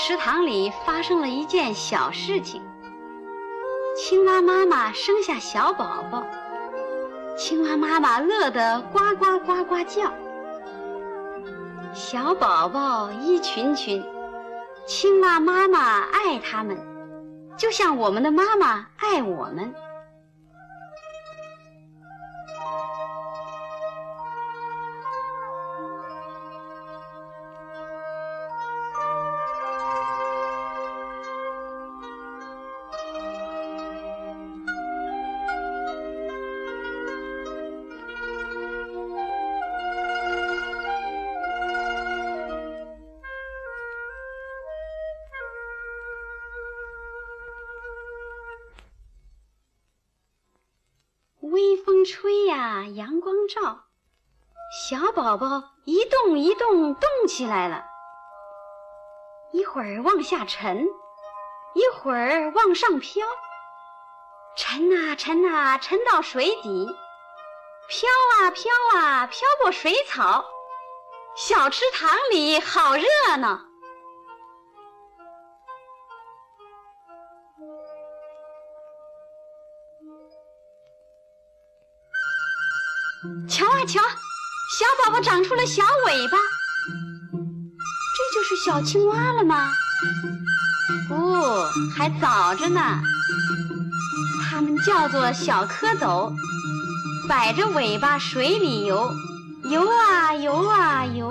池塘里发生了一件小事情：青蛙妈妈生下小宝宝，青蛙妈妈乐得呱呱呱呱叫。小宝宝一群群，青蛙妈妈爱它们，就像我们的妈妈爱我们。照，小宝宝一动一动动起来了，一会儿往下沉，一会儿往上飘，沉啊沉啊沉到水底，飘啊飘啊飘过水草，小池塘里好热闹。瞧，小宝宝长出了小尾巴，这就是小青蛙了吗？不，还早着呢。它们叫做小蝌蚪，摆着尾巴水里游，游啊游啊游。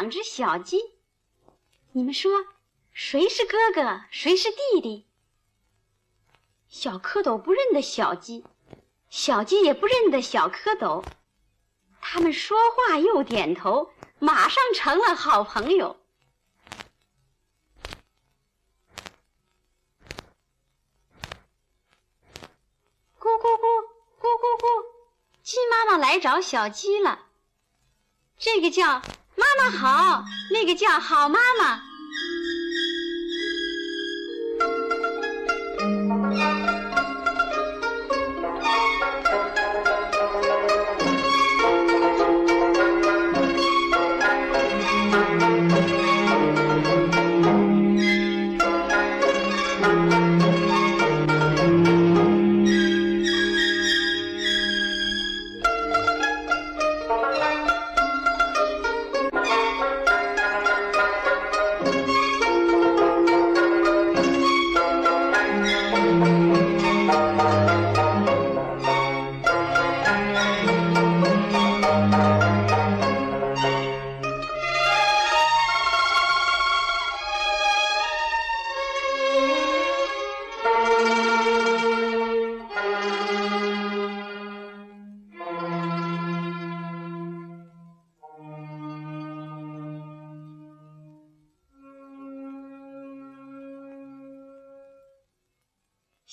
两只小鸡，你们说谁是哥哥，谁是弟弟？小蝌蚪不认得小鸡，小鸡也不认得小蝌蚪，他们说话又点头，马上成了好朋友。咕咕咕，咕咕咕，鸡妈妈来找小鸡了。这个叫妈妈好，那个叫好妈妈。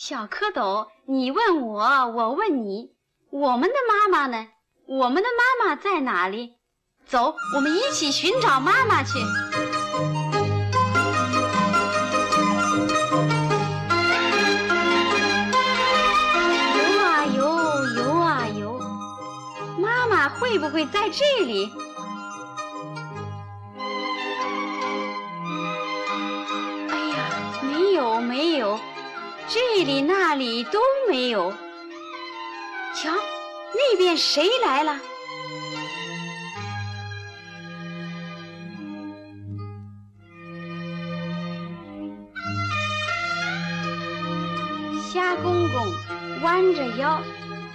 小蝌蚪，你问我，我问你，我们的妈妈呢？我们的妈妈在哪里？走，我们一起寻找妈妈去。游啊游，游啊游，妈妈会不会在这里？这里那里都没有。瞧，那边谁来了？虾公公弯着腰。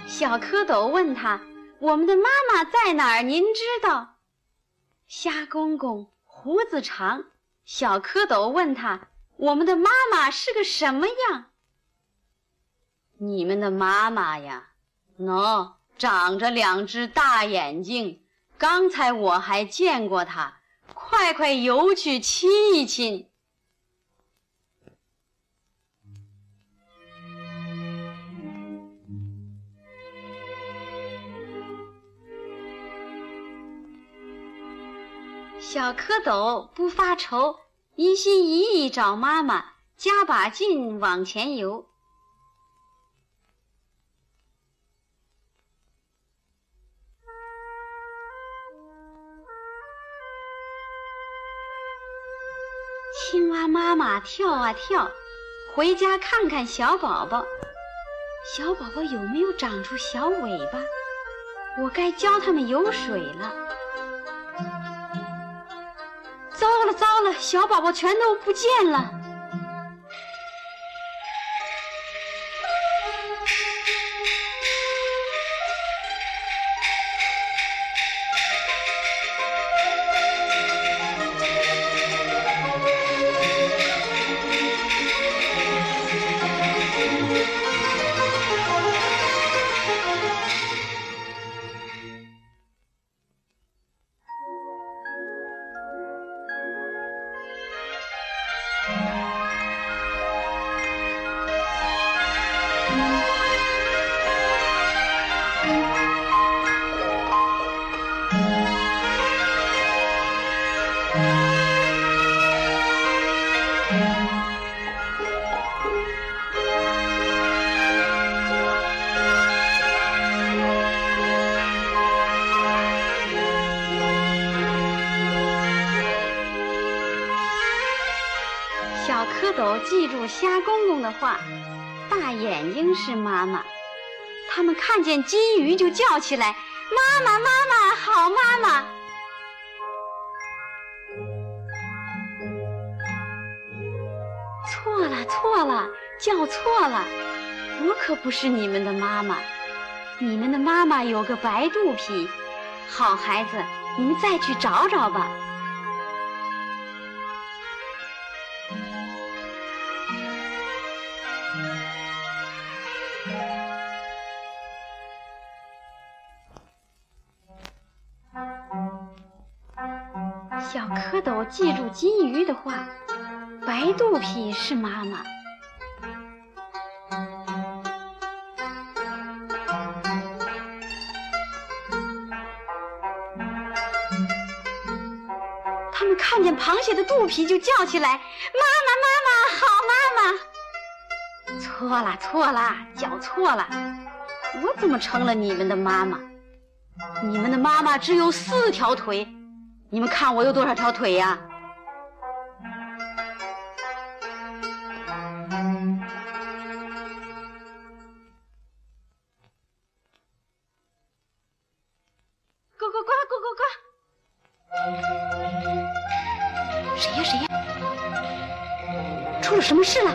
小蝌蚪问他：“我们的妈妈在哪儿？您知道？”虾公公胡子长。小蝌蚪问他：“我们的妈妈是个什么样？”你们的妈妈呀，喏，长着两只大眼睛。刚才我还见过她，快快游去亲一亲。小蝌蚪不发愁，一心一意找妈妈，加把劲往前游。青蛙妈妈跳啊跳，回家看看小宝宝。小宝宝有没有长出小尾巴？我该教他们游水了。糟了糟了，小宝宝全都不见了。蝌蚪记住虾公公的话，大眼睛是妈妈。他们看见金鱼就叫起来：“妈妈，妈妈，好妈妈！”错了，错了，叫错了，我可不是你们的妈妈。你们的妈妈有个白肚皮。好孩子，你们再去找找吧。金鱼的话，白肚皮是妈妈。他们看见螃蟹的肚皮就叫起来：“妈妈，妈妈，好妈妈！”错了，错了，叫错了，我怎么成了你们的妈妈？你们的妈妈只有四条腿。你们看我有多少条腿呀？呱呱呱呱呱呱！谁呀谁呀？出了什么事了？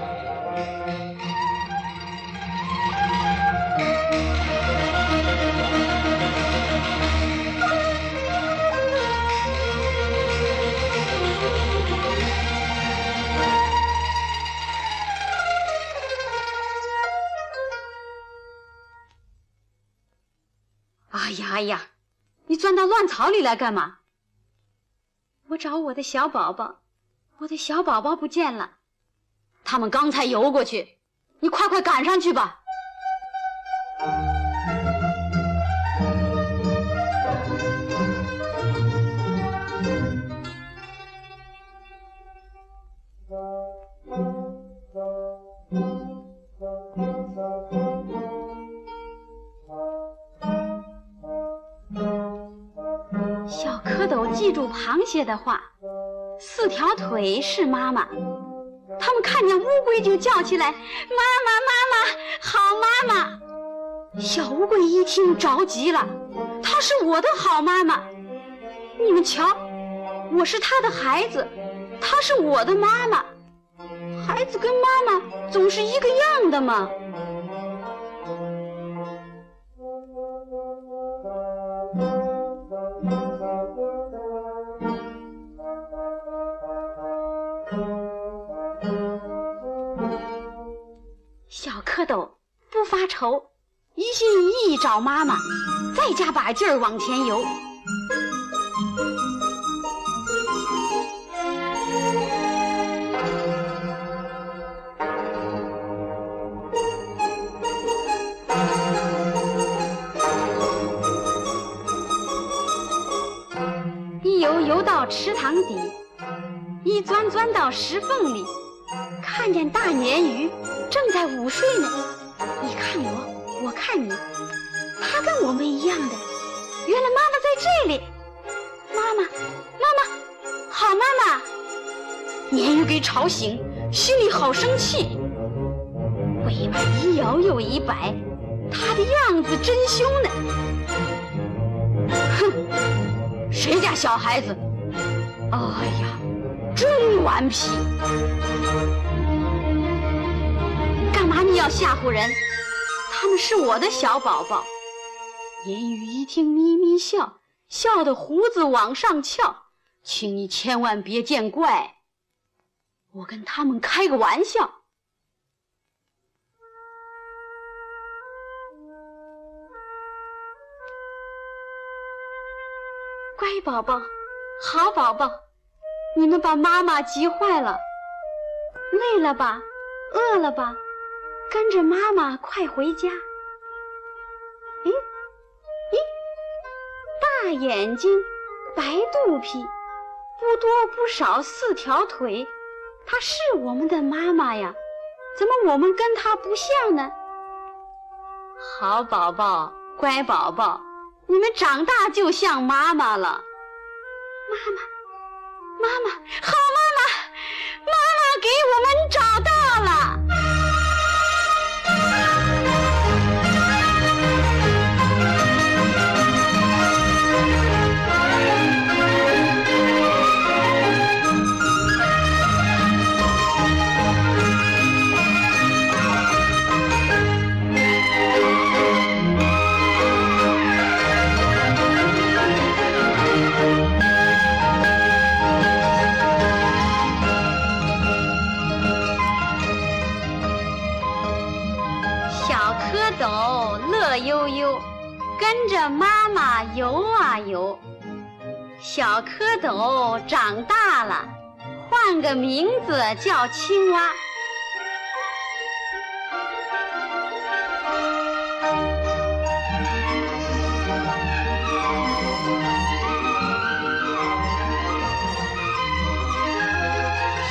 哎呀哎呀，你钻到乱草里来干嘛？我找我的小宝宝，我的小宝宝不见了，他们刚才游过去，你快快赶上去吧。记住螃蟹的话，四条腿是妈妈。他们看见乌龟就叫起来：“妈妈，妈妈，好妈妈！”小乌龟一听着急了，她是我的好妈妈。你们瞧，我是她的孩子，她是我的妈妈。孩子跟妈妈总是一个样的嘛。愁，一心一意找妈妈，再加把劲儿往前游。一游游到池塘底，一钻钻到石缝里，看见大鲶鱼正在午睡呢。你看我，我看你，他跟我们一样的。原来妈妈在这里，妈妈，妈妈，好妈妈！鲶鱼给吵醒，心里好生气，尾巴一摇又一摆，他的样子真凶呢。哼，谁家小孩子？哎呀，真顽皮！干嘛你要吓唬人？他们是我的小宝宝。言语一听，咪咪笑，笑得胡子往上翘。请你千万别见怪，我跟他们开个玩笑。乖宝宝，好宝宝，你们把妈妈急坏了，累了吧，饿了吧，跟着妈妈快回家。咦咦，大眼睛，白肚皮，不多不少四条腿，她是我们的妈妈呀，怎么我们跟她不像呢？好宝宝，乖宝宝。你们长大就像妈妈了，妈妈，妈妈，好妈妈，妈妈给我们找到了。悠悠，跟着妈妈游啊游。小蝌蚪长大了，换个名字叫青蛙。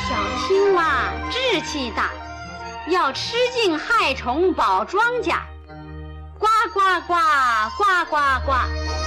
小青蛙志气大。要吃尽害虫保庄稼，呱呱呱呱呱呱。